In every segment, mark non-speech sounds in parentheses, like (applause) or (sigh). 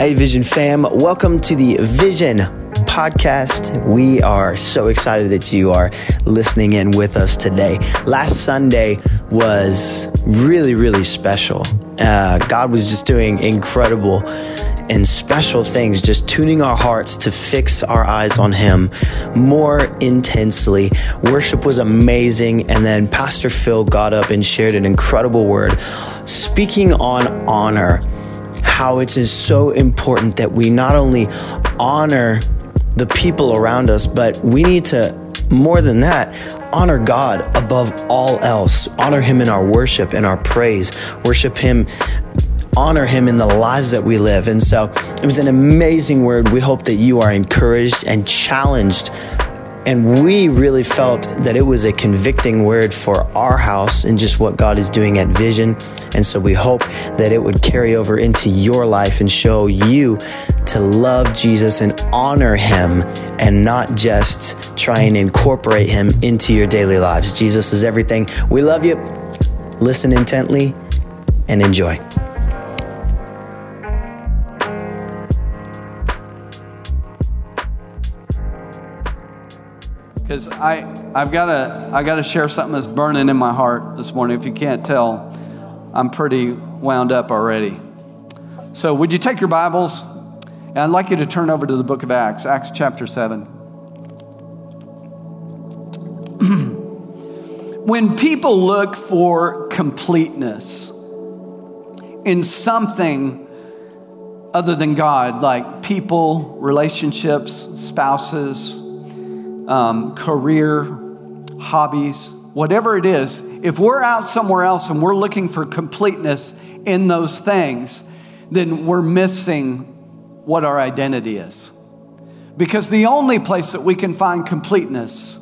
Hey, Vision fam, welcome to the Vision podcast. We are so excited that you are listening in with us today. Last Sunday was really, really special. Uh, God was just doing incredible and special things, just tuning our hearts to fix our eyes on Him more intensely. Worship was amazing. And then Pastor Phil got up and shared an incredible word speaking on honor how it is so important that we not only honor the people around us, but we need to, more than that, honor God above all else. Honor Him in our worship, in our praise. Worship Him honor him in the lives that we live. And so it was an amazing word. We hope that you are encouraged and challenged and we really felt that it was a convicting word for our house and just what God is doing at Vision. And so we hope that it would carry over into your life and show you to love Jesus and honor him and not just try and incorporate him into your daily lives. Jesus is everything. We love you. Listen intently and enjoy. Because I I've got to I got to share something that's burning in my heart this morning. If you can't tell, I'm pretty wound up already. So would you take your Bibles? And I'd like you to turn over to the book of Acts, Acts chapter 7. (clears throat) when people look for completeness in something other than God, like people, relationships, spouses, um, career, hobbies, whatever it is, if we're out somewhere else and we're looking for completeness in those things, then we're missing what our identity is. Because the only place that we can find completeness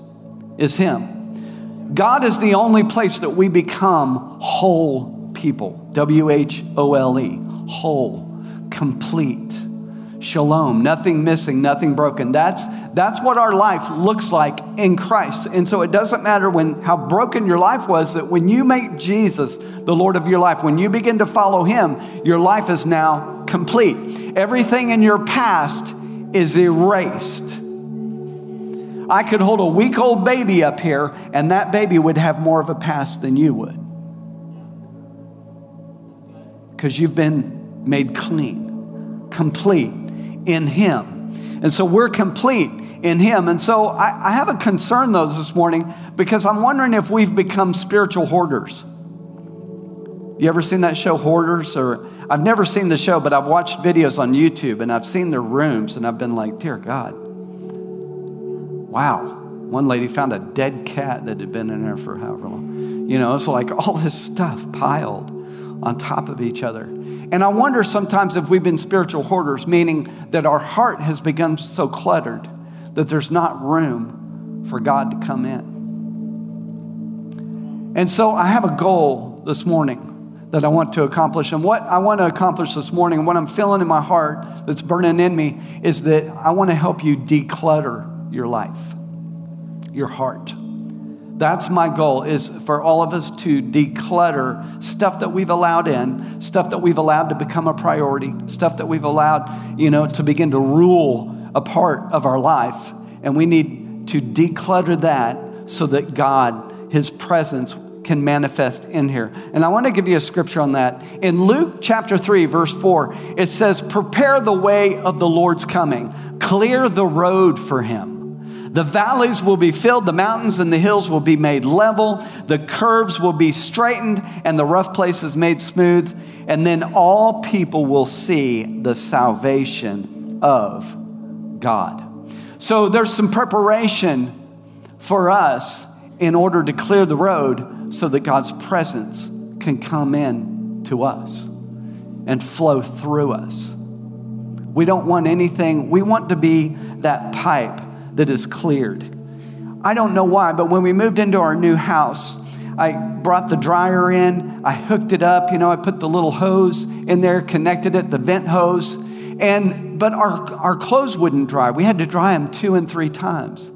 is Him. God is the only place that we become whole people. W H O L E, whole, complete. Shalom, nothing missing, nothing broken. That's that's what our life looks like in Christ. And so it doesn't matter when how broken your life was that when you make Jesus the Lord of your life, when you begin to follow him, your life is now complete. Everything in your past is erased. I could hold a week old baby up here, and that baby would have more of a past than you would. Because you've been made clean, complete in Him. And so we're complete in Him. And so I, I have a concern, though, this morning because I'm wondering if we've become spiritual hoarders. You ever seen that show, Hoarders? Or I've never seen the show, but I've watched videos on YouTube and I've seen their rooms and I've been like, dear God, wow. One lady found a dead cat that had been in there for however long. You know, it's like all this stuff piled on top of each other. And I wonder sometimes if we've been spiritual hoarders, meaning that our heart has become so cluttered that there's not room for God to come in. And so I have a goal this morning that I want to accomplish. And what I want to accomplish this morning, and what I'm feeling in my heart that's burning in me, is that I want to help you declutter your life, your heart. That's my goal is for all of us to declutter stuff that we've allowed in, stuff that we've allowed to become a priority, stuff that we've allowed, you know, to begin to rule a part of our life. And we need to declutter that so that God, His presence, can manifest in here. And I want to give you a scripture on that. In Luke chapter 3, verse 4, it says, Prepare the way of the Lord's coming, clear the road for Him. The valleys will be filled, the mountains and the hills will be made level, the curves will be straightened, and the rough places made smooth. And then all people will see the salvation of God. So there's some preparation for us in order to clear the road so that God's presence can come in to us and flow through us. We don't want anything, we want to be that pipe that is cleared. I don't know why, but when we moved into our new house, I brought the dryer in, I hooked it up, you know, I put the little hose in there, connected it, the vent hose, and but our, our clothes wouldn't dry. We had to dry them two and three times.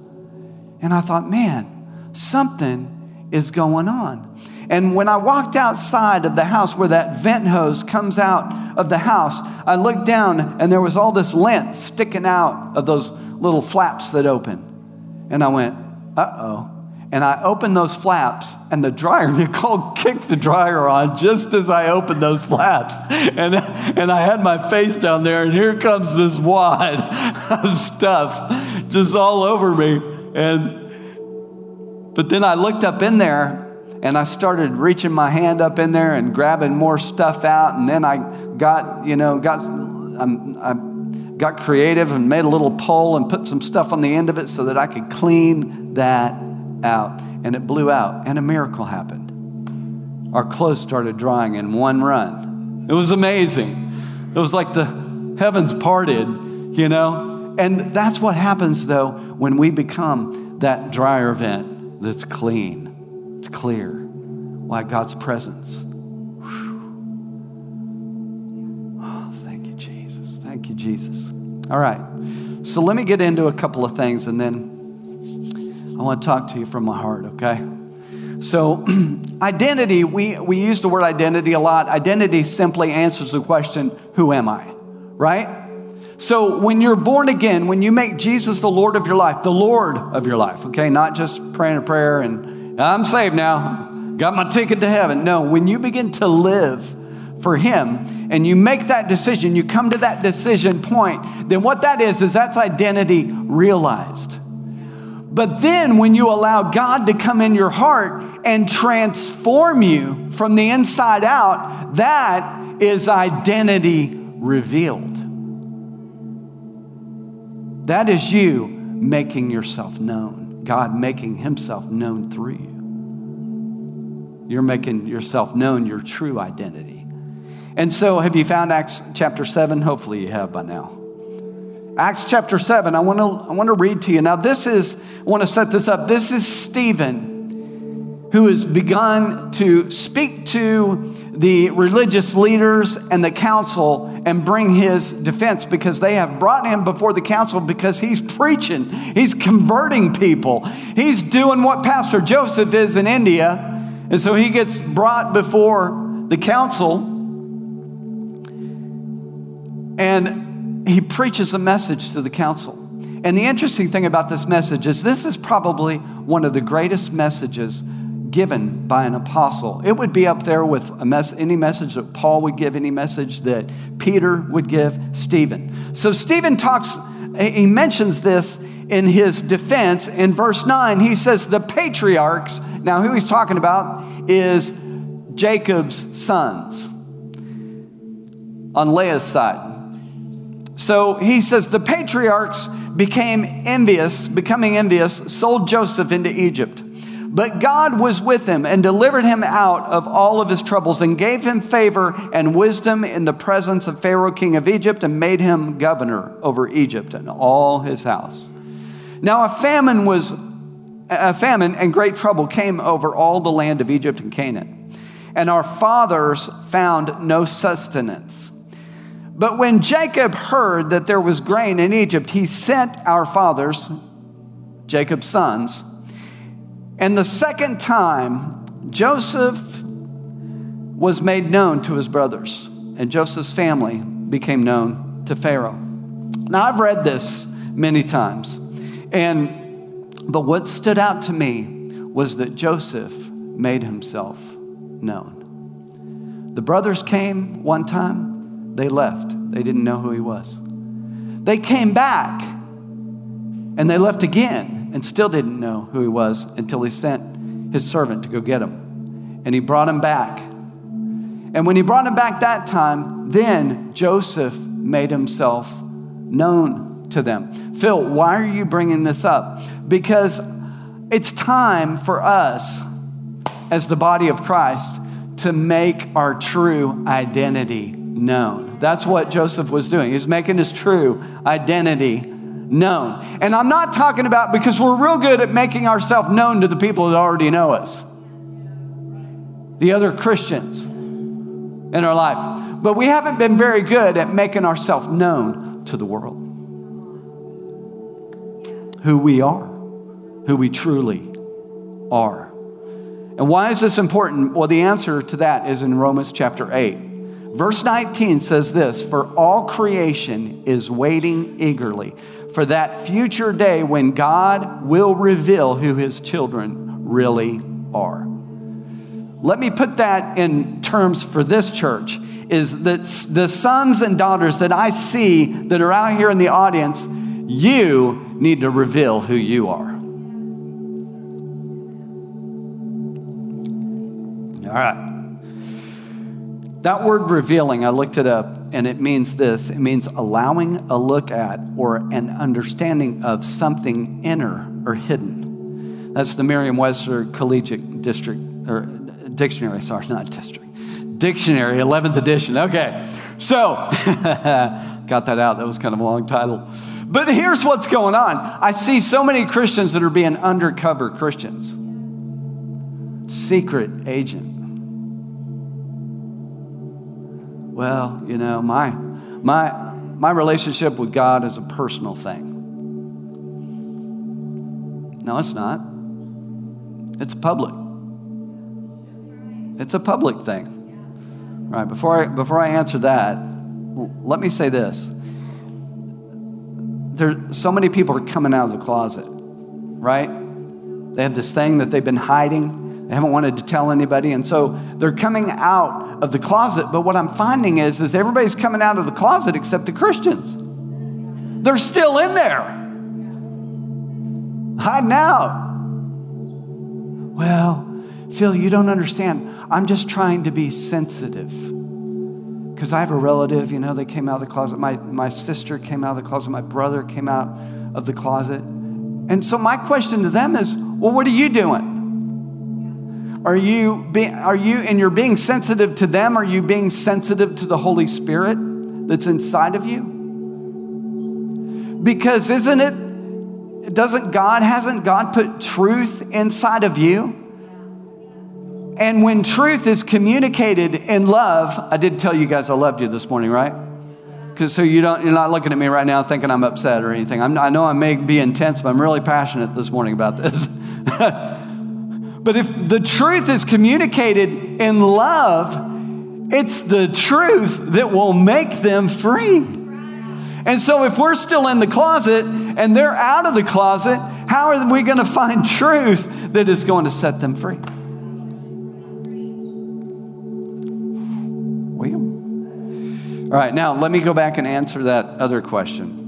And I thought, man, something is going on. And when I walked outside of the house where that vent hose comes out of the house, I looked down and there was all this lint sticking out of those little flaps that open. And I went, uh oh. And I opened those flaps, and the dryer, (laughs) Nicole kicked the dryer on just as I opened those flaps. And, and I had my face down there, and here comes this wad (laughs) of stuff just all over me. And but then I looked up in there and I started reaching my hand up in there and grabbing more stuff out. And then I got, you know, got, um, I got creative and made a little pole and put some stuff on the end of it so that I could clean that out. And it blew out, and a miracle happened. Our clothes started drying in one run. It was amazing. It was like the heavens parted, you know? And that's what happens, though, when we become that dryer vent that's clean it's clear why God's presence. Oh, thank you, Jesus. Thank you, Jesus. All right. So let me get into a couple of things and then I want to talk to you from my heart, okay? So, (clears throat) identity, we, we use the word identity a lot. Identity simply answers the question, Who am I? Right? So, when you're born again, when you make Jesus the Lord of your life, the Lord of your life, okay, not just praying a prayer and I'm saved now, got my ticket to heaven. No, when you begin to live for Him and you make that decision, you come to that decision point, then what that is, is that's identity realized. But then when you allow God to come in your heart and transform you from the inside out, that is identity revealed. That is you making yourself known. God making himself known through you. You're making yourself known, your true identity. And so, have you found Acts chapter 7? Hopefully, you have by now. Acts chapter 7, I want to, I want to read to you. Now, this is, I want to set this up. This is Stephen, who has begun to speak to the religious leaders and the council and bring his defense because they have brought him before the council because he's preaching, he's converting people, he's doing what Pastor Joseph is in India. And so he gets brought before the council and he preaches a message to the council. And the interesting thing about this message is this is probably one of the greatest messages given by an apostle. It would be up there with mess, any message that Paul would give, any message that Peter would give Stephen. So Stephen talks, he mentions this in his defense in verse 9. He says, The patriarchs, now who he's talking about is Jacob's sons on Leah's side. So he says, The patriarchs became envious, becoming envious, sold Joseph into Egypt. But God was with him and delivered him out of all of his troubles and gave him favor and wisdom in the presence of Pharaoh, king of Egypt, and made him governor over Egypt and all his house. Now a famine was a famine and great trouble came over all the land of Egypt and Canaan. And our fathers found no sustenance. But when Jacob heard that there was grain in Egypt, he sent our fathers, Jacob's sons, and the second time, Joseph was made known to his brothers, and Joseph's family became known to Pharaoh. Now, I've read this many times, and but what stood out to me was that Joseph made himself known. The brothers came one time, they left. They didn't know who he was. They came back, and they left again and still didn't know who he was until he sent his servant to go get him. And he brought him back. And when he brought him back that time, then Joseph made himself known to them. Phil, why are you bringing this up? Because it's time for us as the body of Christ to make our true identity known. That's what Joseph was doing. He's making his true identity known. And I'm not talking about because we're real good at making ourselves known to the people that already know us, the other Christians in our life. But we haven't been very good at making ourselves known to the world. Who we are, who we truly are. And why is this important? Well, the answer to that is in Romans chapter 8. Verse 19 says this For all creation is waiting eagerly for that future day when God will reveal who his children really are. Let me put that in terms for this church is that the sons and daughters that I see that are out here in the audience, you need to reveal who you are. All right. That word revealing, I looked it up, and it means this it means allowing a look at or an understanding of something inner or hidden. That's the Merriam Webster Collegiate District, or Dictionary, sorry, not district. Dictionary, 11th edition. Okay. So, (laughs) got that out. That was kind of a long title. But here's what's going on I see so many Christians that are being undercover Christians, secret agent. Well, you know, my, my, my relationship with God is a personal thing. No, it's not. It's public. It's a public thing. Right, before I, before I answer that, let me say this. There, so many people are coming out of the closet, right? They have this thing that they've been hiding. They haven't wanted to tell anybody. And so they're coming out of the closet. But what I'm finding is, is everybody's coming out of the closet except the Christians. They're still in there, hiding out. Well, Phil, you don't understand. I'm just trying to be sensitive. Because I have a relative, you know, they came out of the closet. My, my sister came out of the closet. My brother came out of the closet. And so my question to them is, well, what are you doing? Are you, be, are you, and you're being sensitive to them, are you being sensitive to the Holy Spirit that's inside of you? Because isn't it, doesn't God, hasn't God put truth inside of you? And when truth is communicated in love, I did tell you guys I loved you this morning, right? Because so you don't, you're not looking at me right now thinking I'm upset or anything. I'm, i know I may be intense, but I'm really passionate this morning about this. (laughs) but if the truth is communicated in love, it's the truth that will make them free. And so if we're still in the closet and they're out of the closet, how are we going to find (laughs) truth that is going to set them free? All right, now let me go back and answer that other question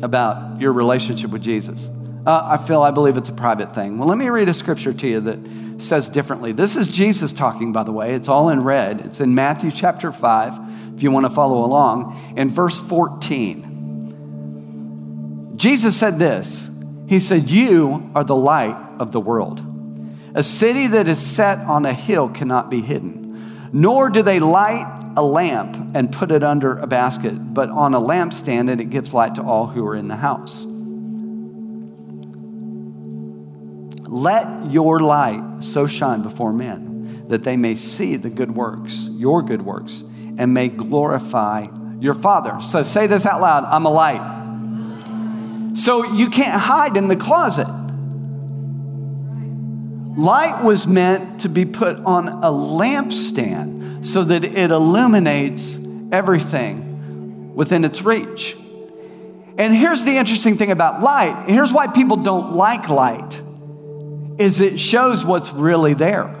about your relationship with Jesus. Uh, I feel, I believe it's a private thing. Well, let me read a scripture to you that says differently. This is Jesus talking, by the way. It's all in red. It's in Matthew chapter 5, if you want to follow along. In verse 14, Jesus said this He said, You are the light of the world. A city that is set on a hill cannot be hidden, nor do they light a lamp and put it under a basket, but on a lampstand, and it gives light to all who are in the house. Let your light so shine before men that they may see the good works, your good works, and may glorify your Father. So say this out loud I'm a light. So you can't hide in the closet. Light was meant to be put on a lampstand so that it illuminates everything within its reach. And here's the interesting thing about light. Here's why people don't like light is it shows what's really there.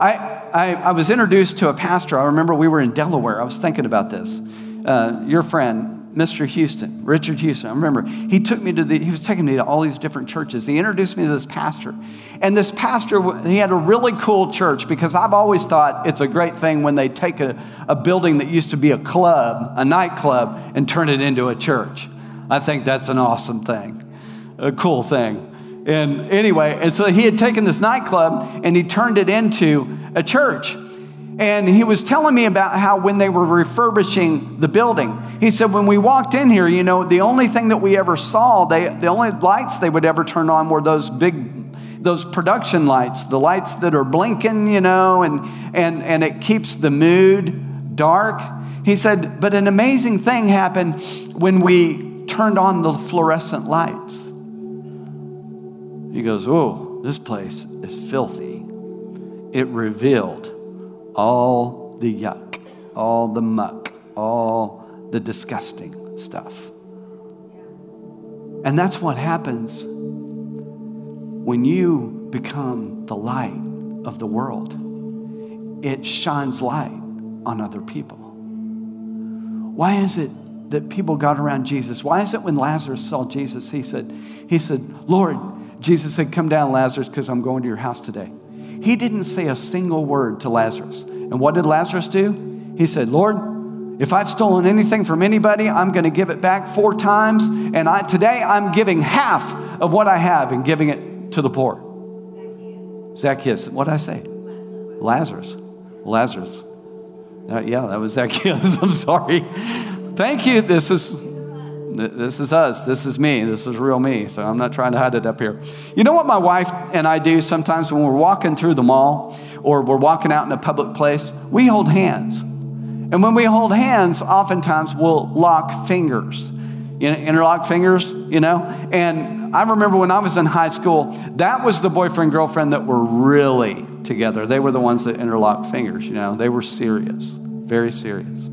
I, I, I was introduced to a pastor. I remember we were in Delaware. I was thinking about this. Uh, your friend, Mr. Houston, Richard Houston. I remember he took me to the, he was taking me to all these different churches. He introduced me to this pastor. And this pastor, he had a really cool church because I've always thought it's a great thing when they take a, a building that used to be a club, a nightclub, and turn it into a church. I think that's an awesome thing, a cool thing. And anyway, and so he had taken this nightclub and he turned it into a church. And he was telling me about how when they were refurbishing the building, he said, when we walked in here, you know, the only thing that we ever saw, they, the only lights they would ever turn on were those big, those production lights, the lights that are blinking, you know, and, and, and it keeps the mood dark. He said, but an amazing thing happened when we turned on the fluorescent lights. He goes, oh, this place is filthy. It revealed all the yuck, all the muck, all the disgusting stuff. And that's what happens when you become the light of the world. It shines light on other people. Why is it that people got around Jesus? Why is it when Lazarus saw Jesus, he said, he said, Lord, Jesus said, Come down, Lazarus, because I'm going to your house today. He didn't say a single word to Lazarus. And what did Lazarus do? He said, Lord, if I've stolen anything from anybody, I'm going to give it back four times. And I, today I'm giving half of what I have and giving it to the poor. Zacchaeus. Zacchaeus. What did I say? Lazarus. Lazarus. Uh, yeah, that was Zacchaeus. (laughs) I'm sorry. Thank you. This is this is us. This is me. This is real me. So I'm not trying to hide it up here. You know what my wife and I do sometimes when we're walking through the mall or we're walking out in a public place? We hold hands. And when we hold hands, oftentimes we'll lock fingers. You know, interlock fingers, you know? And I remember when I was in high school, that was the boyfriend girlfriend that were really together. They were the ones that interlocked fingers, you know? They were serious, very serious.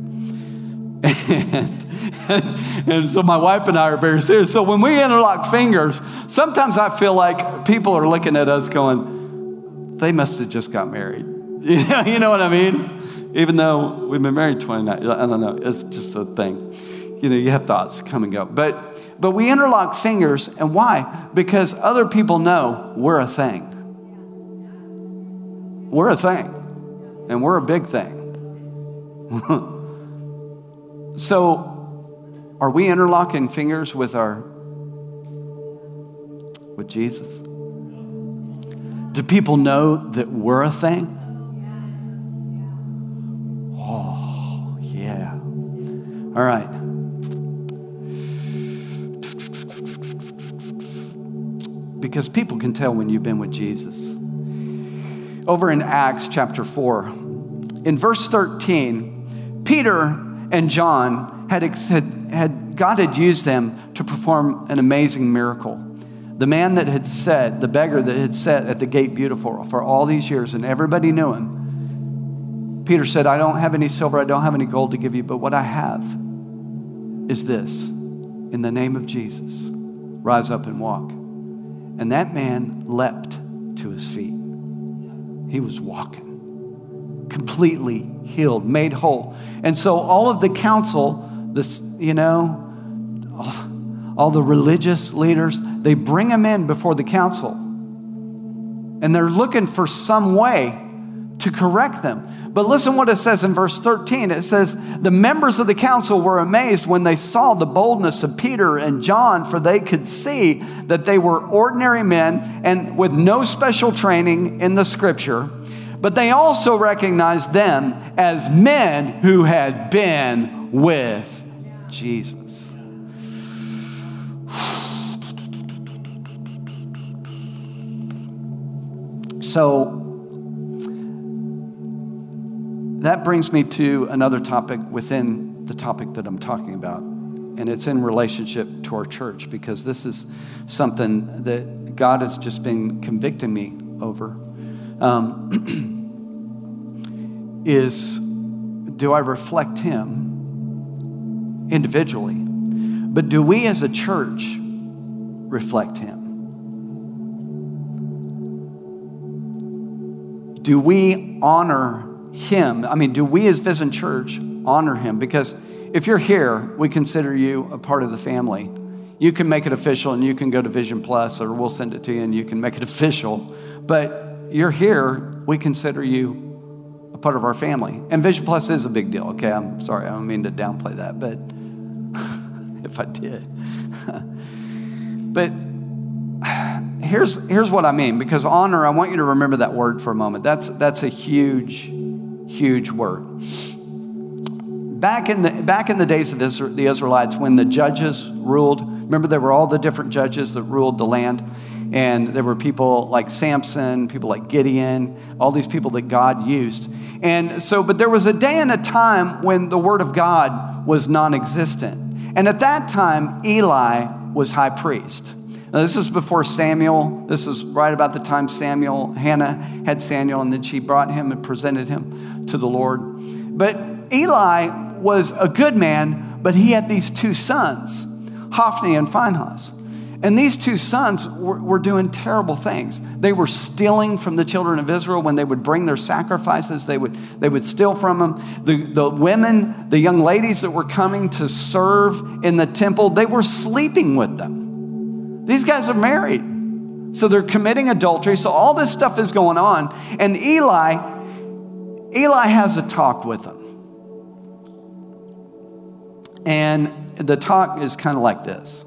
(laughs) And, and, so my wife and I are very serious. So when we interlock fingers, sometimes I feel like people are looking at us going, they must have just got married. (laughs) You know, you know what I mean? Even though we've been married 29, I don't know, it's just a thing. You know, you have thoughts and go. But, but we interlock fingers, and why? Because other people know we're a thing. We're a thing, and we're a big thing. (laughs) So, are we interlocking fingers with our with Jesus? Do people know that we're a thing? Oh, yeah. All right. Because people can tell when you've been with Jesus. Over in Acts chapter 4, in verse 13, Peter and John had, had, had God had used them to perform an amazing miracle. The man that had sat, the beggar that had sat at the gate beautiful for all these years, and everybody knew him. Peter said, I don't have any silver, I don't have any gold to give you, but what I have is this. In the name of Jesus, rise up and walk. And that man leapt to his feet. He was walking completely healed, made whole. And so all of the council, this, you know, all, all the religious leaders, they bring him in before the council. And they're looking for some way to correct them. But listen what it says in verse 13. It says, The members of the council were amazed when they saw the boldness of Peter and John, for they could see that they were ordinary men and with no special training in the scripture but they also recognized them as men who had been with Jesus. So that brings me to another topic within the topic that I'm talking about. And it's in relationship to our church because this is something that God has just been convicting me over um, (clears throat) is do I reflect Him individually? But do we as a church reflect Him? Do we honor Him? I mean, do we as Vision Church honor Him? Because if you're here, we consider you a part of the family. You can make it official and you can go to Vision Plus or we'll send it to you and you can make it (laughs) official. But you're here, we consider you a part of our family. And Vision Plus is a big deal, okay? I'm sorry, I don't mean to downplay that, but (laughs) if I did. (laughs) but here's, here's what I mean because honor, I want you to remember that word for a moment. That's, that's a huge, huge word. Back in, the, back in the days of Israel, the Israelites, when the judges ruled, remember there were all the different judges that ruled the land? And there were people like Samson, people like Gideon, all these people that God used. And so, but there was a day and a time when the word of God was non existent. And at that time, Eli was high priest. Now, this is before Samuel. This is right about the time Samuel, Hannah had Samuel, and then she brought him and presented him to the Lord. But Eli was a good man, but he had these two sons, Hophni and Phinehas. And these two sons were, were, doing terrible things. They were stealing from the children of Israel when they would bring their sacrifices. They would, they would steal from them. The, the women, the young ladies that were coming to serve in the temple, they were sleeping with them. These guys are married. So they're committing adultery. So all this stuff is going on. And Eli, Eli has a talk with them. And the talk is kind of like this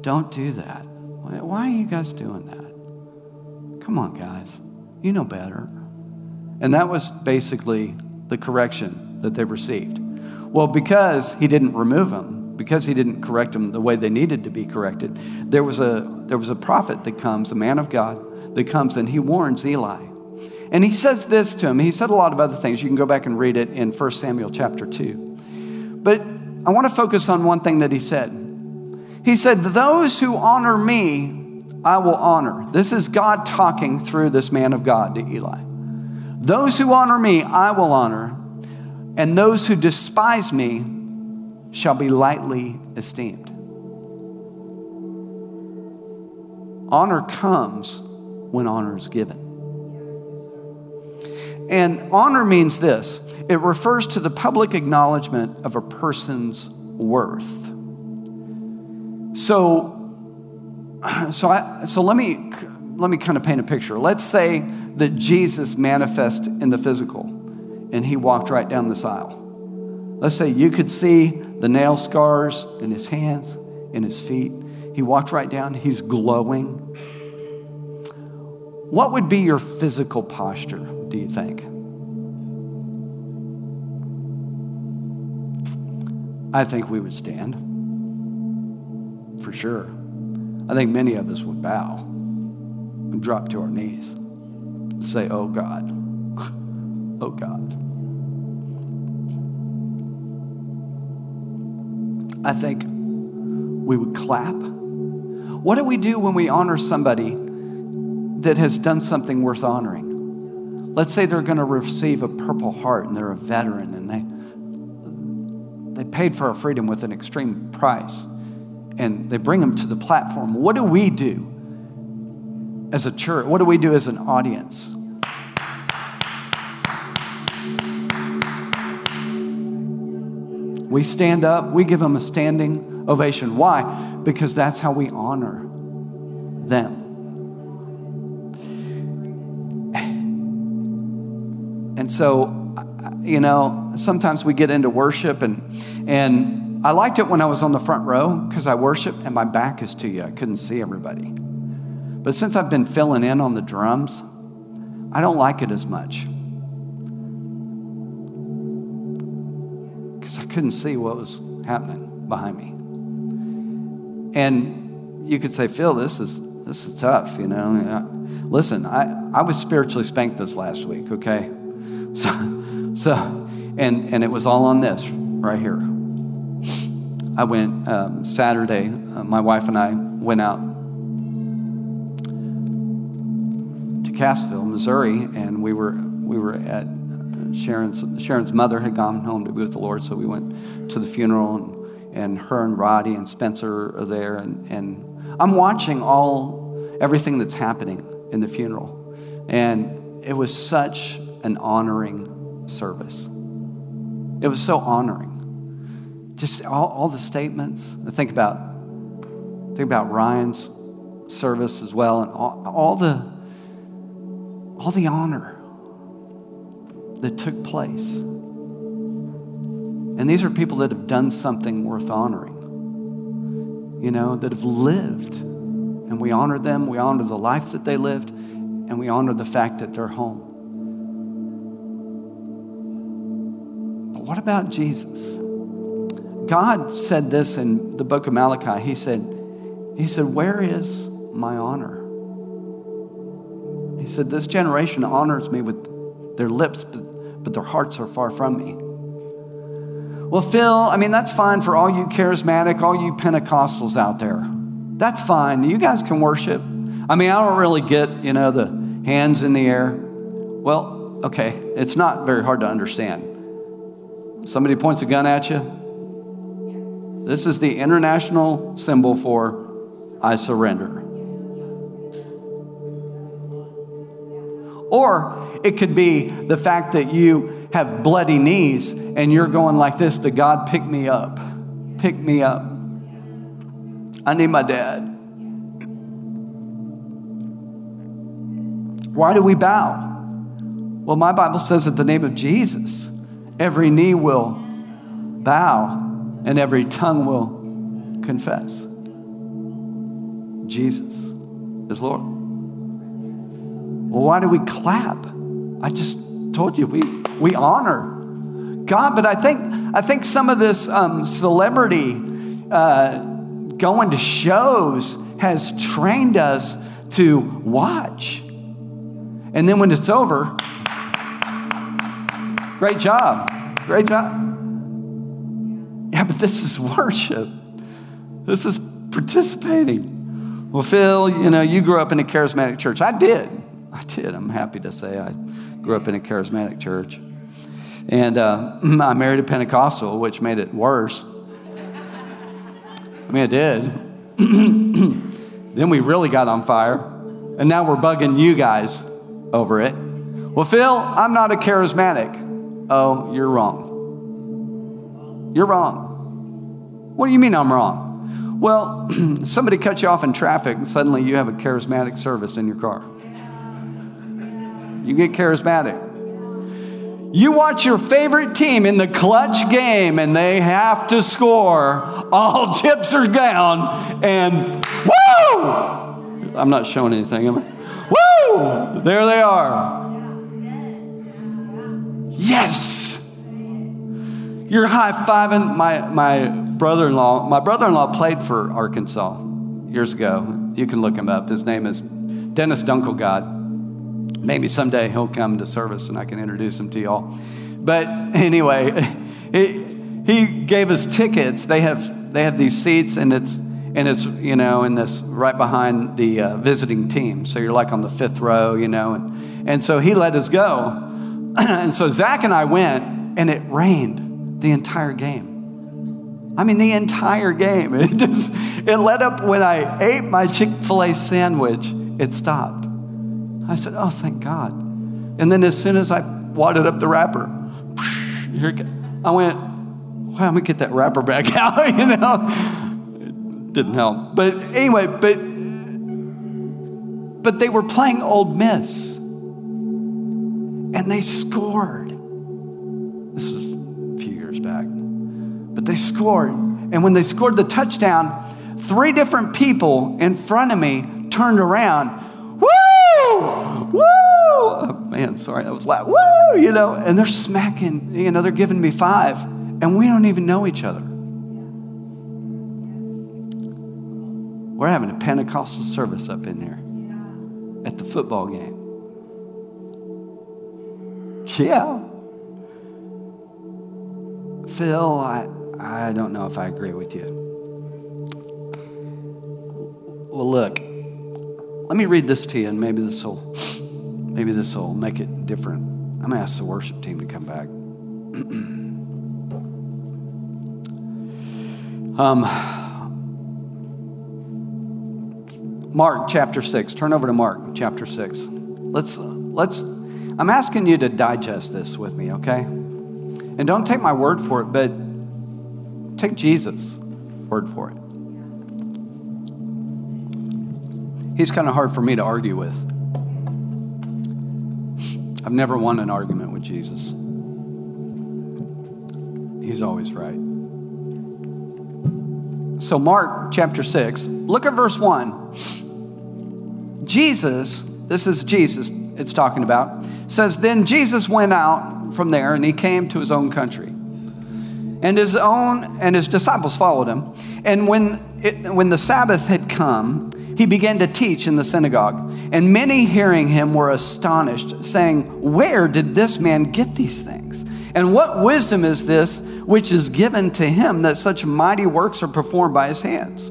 Don't do that. Why are you guys doing that? Come on, guys. You know better. And that was basically the correction that they received. Well, because he didn't remove them, because he didn't correct them the way they needed to be corrected, there was a, there was a prophet that comes, a man of God that comes, and he warns Eli. And he says this to him. He said a lot of other things. You can go back and read it in 1 Samuel chapter 2. But I want to focus on one thing that he said. He said, Those who honor me, I will honor. This is God talking through this man of God to Eli. Those who honor me, I will honor, and those who despise me shall be lightly esteemed. Honor comes when honor is given. And honor means this it refers to the public acknowledgement of a person's worth. So, so, I, so let, me, let me kind of paint a picture. Let's say that Jesus manifest in the physical and he walked right down this aisle. Let's say you could see the nail scars in his hands, in his feet. He walked right down, he's glowing. What would be your physical posture, do you think? I think we would stand. For sure. I think many of us would bow and drop to our knees and say, Oh God, (laughs) oh God. I think we would clap. What do we do when we honor somebody that has done something worth honoring? Let's say they're going to receive a Purple Heart and they're a veteran and they they paid for our freedom with an extreme price. And they bring them to the platform. What do we do as a church? What do we do as an audience? We stand up, we give them a standing ovation. Why? Because that's how we honor them. And so you know, sometimes we get into worship and and I liked it when I was on the front row because I worship and my back is to you. I couldn't see everybody. But since I've been filling in on the drums, I don't like it as much. Because I couldn't see what was happening behind me. And you could say, Phil, this is this is tough, you know. Listen, I, I was spiritually spanked this last week, okay? (laughs) So so, and, and it was all on this right here. I went um, Saturday, uh, my wife and I went out to Cassville, Missouri, and we were, we were at uh, Sharon's, Sharon's mother had gone home to be with the Lord, so we went to the funeral, and, and her and Roddy and Spencer are there, and, and I'm watching all, everything that's happening in the funeral. And it was such an honoring service. It was so honoring. Just all, all the statements. Think about think about Ryan's service as well, and all, all the all the honor that took place. And these are people that have done something worth honoring, you know, that have lived. And we honor them, we honor the life that they lived, and we honor the fact that they're home. But what about Jesus? God said this in the book of Malachi. He said, He said, Where is my honor? He said, This generation honors me with their lips, but, but their hearts are far from me. Well, Phil, I mean, that's fine for all you charismatic, all you Pentecostals out there. That's fine. You guys can worship. I mean, I don't really get, you know, the hands in the air. Well, okay, it's not very hard to understand. Somebody points a gun at you. This is the international symbol for I surrender. Or it could be the fact that you have bloody knees and you're going like this to God, pick me up, pick me up. I need my dad. Why do we bow? Well, my Bible says that the name of Jesus, every knee will bow and every tongue will confess. Jesus is Lord. Well, why do we clap? I just told you we, we honor God, but I think, I think some of this um, celebrity uh, going to shows has trained us to watch. And then when it's over, great job, great job. Yeah, but this is worship. This is participating. Well, Phil, you know, you grew up in a charismatic church. I did. I did. I'm happy to say I grew up in a charismatic church. And uh, (clears throat) I married a Pentecostal, which made it worse. I mean, it did. (clears throat) then we really got on fire. And now we're bugging you guys over it. Well, Phil, I'm not a charismatic. Oh, you're wrong. You're wrong. What do you mean I'm wrong? Well, (clears throat) somebody cut you off in traffic and suddenly you have a charismatic service in your car. You get charismatic. You watch your favorite team in the clutch game and they have to score. All (laughs) chips are down and woo! I'm not showing anything, am I? Woo! There they are. Yes! You're high fiving my, my brother in law. My brother in law played for Arkansas years ago. You can look him up. His name is Dennis Dunkelgod. Maybe someday he'll come to service and I can introduce him to y'all. But (laughs) anyway, he, he gave us tickets. They have, they have these seats and it's, and it's, you know, in this right behind the uh, visiting team. So you're like on the fifth row, you know. And, and so he let us go. (clears throat) and so Zach and I went and it rained the entire game. I mean, the entire game. (laughs) It just, it let up when I ate my Chick fil A sandwich, it stopped. I said, Oh, thank God. And then as soon as I wadded up the wrapper, (laughs) I went, well, I'm gonna get that wrapper back (laughs) out, you know. It didn't help. But anyway, but but they were playing Ole Miss. And they scored. This was they scored. And when they scored the touchdown, three different people in front of me turned around woo, oh, man, sorry, that was loud, woo, you know, and they're smacking, you know, they're giving me five, and we don't even know each other. We're having a Pentecostal service up in here at the football game. Yeah. Phil, I, I don't know if I agree with you. Well, look, let me read this to you, and maybe this will maybe this will make it different. I'm gonna ask the worship team to come back. (clears throat) um, Mark chapter six. Turn over to Mark chapter six. Let's let's. I'm asking you to digest this with me, okay? And don't take my word for it, but take Jesus' word for it. he's kind of hard for me to argue with. I've never won an argument with Jesus. He's always right. So, Mark chapter 6, look at verse 1. Jesus, this is Jesus it's talking about, says, Then Jesus went out from there and he came to his own country. And his own and his disciples followed him. And when, it, when the Sabbath had come, he began to teach in the synagogue. And many hearing him were astonished, saying, Where did this man get these things? And what wisdom is this which is given to him that such mighty works are performed by his hands?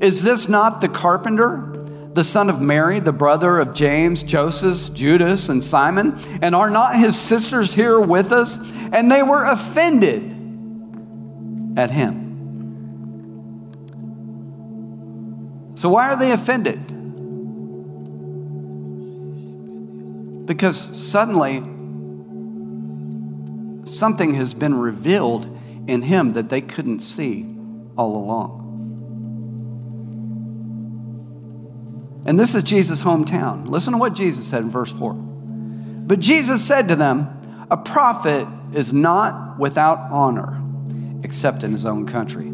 Is this not the carpenter, the son of Mary, the brother of James, Joseph, Judas, and Simon? And are not his sisters here with us? And they were offended at him. So, why are they offended? Because suddenly something has been revealed in him that they couldn't see all along. And this is Jesus' hometown. Listen to what Jesus said in verse 4. But Jesus said to them, A prophet is not without honor except in his own country,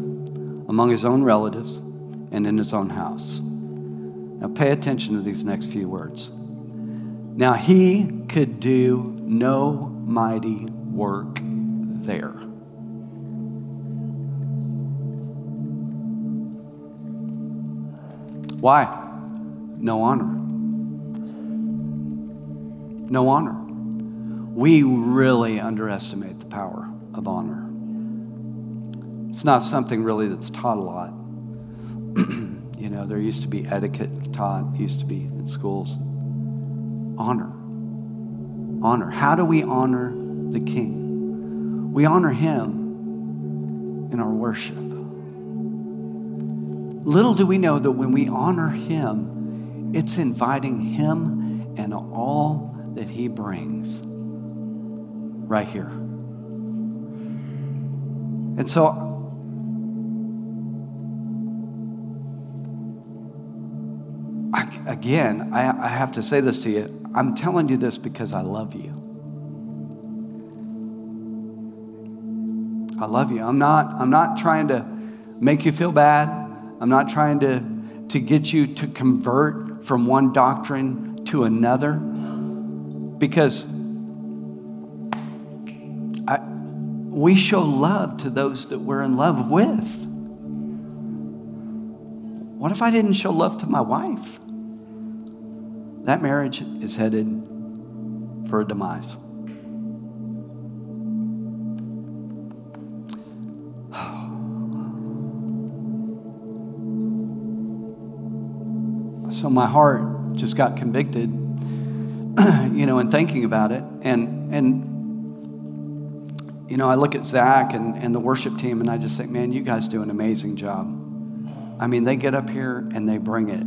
among his own relatives, and in his own house. Now pay attention to these next few words. Now he could do no mighty work there. Why? No honor. No honor. We really underestimate the power of honor. It's not something really that's taught a lot. (clears throat) you know, there used to be etiquette taught, used to be in schools. Honor. Honor. How do we honor the King? We honor him in our worship. Little do we know that when we honor him, it's inviting him and all that he brings right here. And so again, I, I have to say this to you. I'm telling you this because I love you. I love you. I'm not, I'm not trying to make you feel bad. I'm not trying to, to get you to convert from one doctrine to another because I, we show love to those that we're in love with. What if I didn't show love to my wife? That marriage is headed for a demise. (sighs) So my heart just got convicted, (clears throat) you know, in thinking about it. And, and you know, I look at Zach and, and the worship team and I just think, man, you guys do an amazing job. I mean, they get up here and they bring it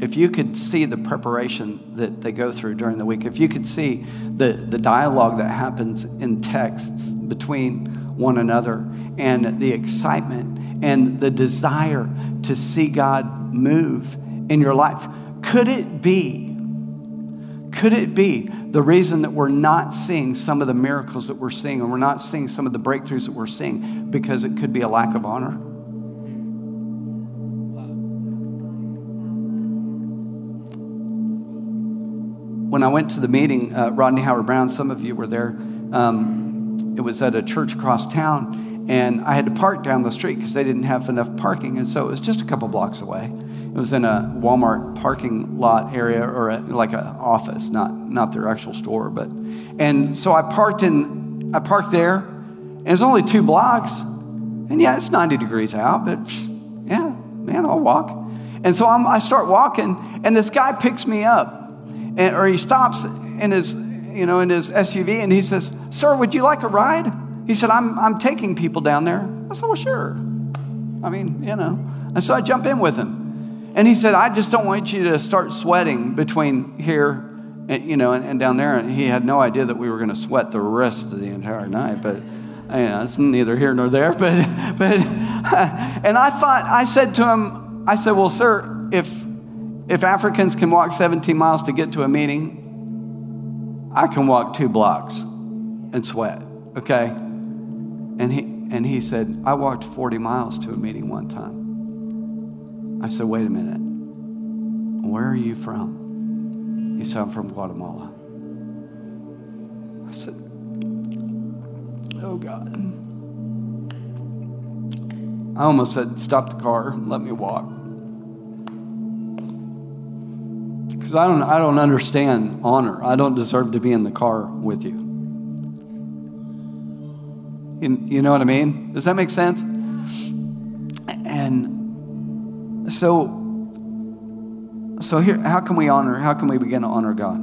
if you could see the preparation that they go through during the week, if you could see the, the dialogue that happens in texts between one another and the excitement and the desire to see God move in your life, could it be, could it be the reason that we're not seeing some of the miracles that we're seeing and we're not seeing some of the breakthroughs that we're seeing because it could be a lack of honor? When I went to the meeting, uh, Rodney Howard-Browne, some of you were there. Um, it was at a church across town, and I had to park down the street because they didn't have enough parking, and so it was just a couple blocks away. It was in a Walmart parking lot area, or a, like an office, not not their actual store. But and so I parked in, I parked there, and it's only two blocks, and yeah, it's 90 degrees out, but yeah, man, I'll walk. And so I'm, I start walking, and this guy picks me up and, or he stops in his, you know, in his SUV and he says, Sir, would you like a ride? He said, I'm, I'm taking people down there. I said, Well, sure. I mean, you know. And so I jump in with him. And he said, I just don't want you to start sweating between here and, you know, and, and down there. And he had no idea that we were going to sweat the rest of the entire night. But, you know, it's neither here nor there. (laughs) But, but, (laughs) and I thought, I said to him, I said, Well, sir, if if Africans can walk 17 miles to get to a meeting, I can walk two blocks and sweat, okay? And he, and he said, I walked 40 miles to a meeting one time. I said, wait a minute. Where are you from? He said, I'm from Guatemala. I said, oh God. I almost said, stop the car, let me walk. Because I don't, I don't understand honor. I don't deserve to be in the car with you. you. You know what I mean? Does that make sense? And so, so here, how can we honor? How can we begin to honor God?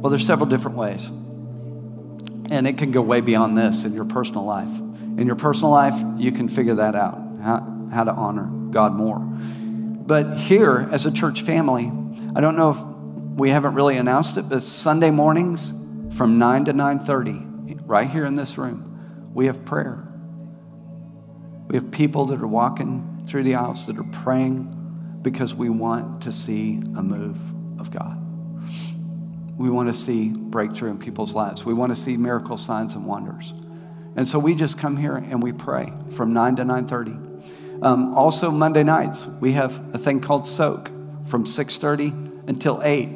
Well, there's several different ways, and it can go way beyond this in your personal life. In your personal life, you can figure that out how, how to honor God more. But here, as a church family, I don't know if we haven't really announced it, but Sunday mornings from 9 to 9:30, right here in this room, we have prayer. We have people that are walking through the aisles that are praying because we want to see a move of God. We want to see breakthrough in people's lives. We want to see miracle signs and wonders. And so we just come here and we pray from 9 to 9:30. Um, also Monday nights, we have a thing called soak from 6:30 until 8.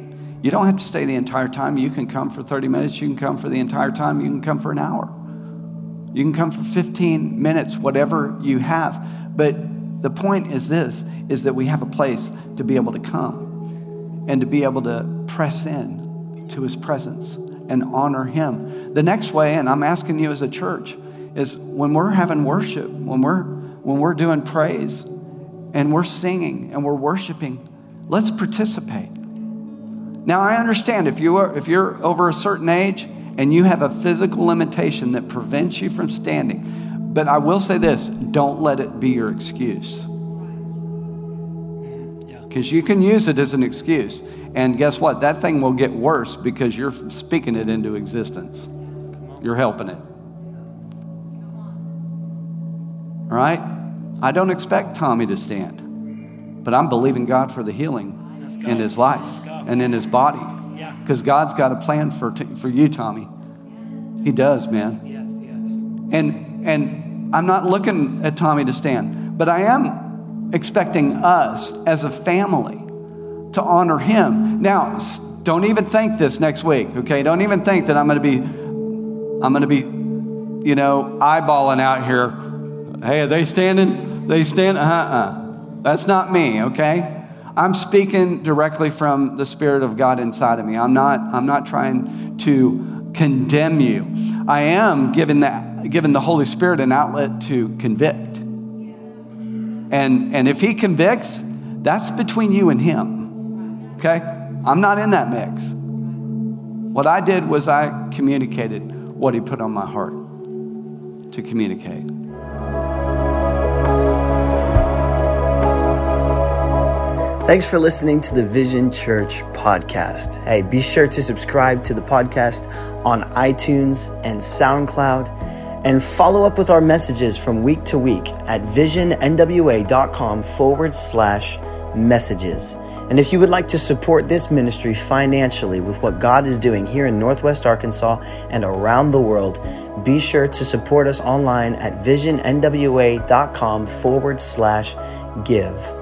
You don't have to stay the entire time. You can come for 30 minutes, you can come for the entire time, you can come for an hour. You can come for 15 minutes, whatever you have. But the point is this is that we have a place to be able to come and to be able to press in to his presence and honor him. The next way, and I'm asking you as a church, is when we're having worship, when we're when we're doing praise and we're singing and we're worshiping, let's participate. Now I understand if you are if you're over a certain age and you have a physical limitation that prevents you from standing. But I will say this don't let it be your excuse. Because you can use it as an excuse. And guess what? That thing will get worse because you're speaking it into existence. You're helping it. All right? I don't expect Tommy to stand, but I'm believing God for the healing in his life and in his body. Because God's got a plan for, t- for you, Tommy. He does, man. Yes, yes. And, and I'm not looking at Tommy to stand, but I am expecting us as a family to honor him. Now, don't even think this next week, okay? Don't even think that I'm going to be, I'm going to be, you know, eyeballing out here. Hey, are they standing? They stand? Uh uh. That's not me, okay? I'm speaking directly from the Spirit of God inside of me. I'm not, I'm not trying to condemn you. I am giving, that, giving the Holy Spirit an outlet to convict. And, and if He convicts, that's between you and Him. Okay? I'm not in that mix. What I did was I communicated what He put on my heart to communicate. Thanks for listening to the Vision Church podcast. Hey, be sure to subscribe to the podcast on iTunes and SoundCloud and follow up with our messages from week to week at visionnwa.com forward slash messages. And if you would like to support this ministry financially with what God is doing here in Northwest Arkansas and around the world, be sure to support us online at visionnwa.com forward slash give.